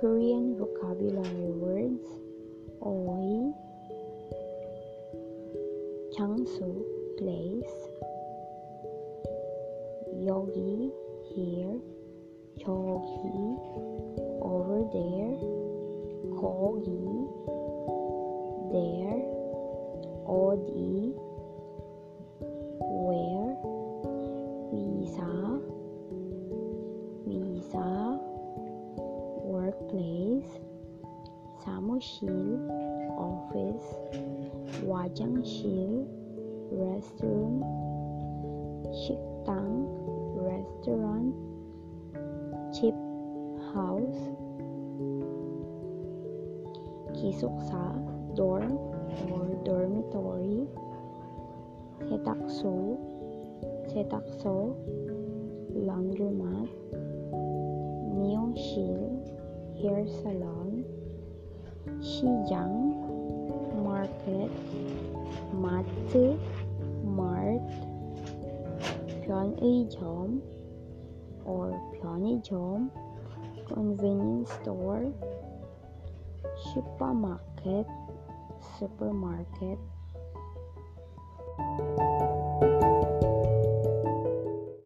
Korean vocabulary words Oi, Changsu, place, Yogi, here, Chogi, over there, Kogi, there, Odi, where, Visa. place Samoshil office Wajangshil restroom Shiktang restaurant Chip house Kisuksa dorm or dormitory Setakso Setakso laundromat Hair Salon, Xiyang Market, Matsu Mart, Pyeonijom or Pyeonijom Convenience Store, Supermarket, Supermarket,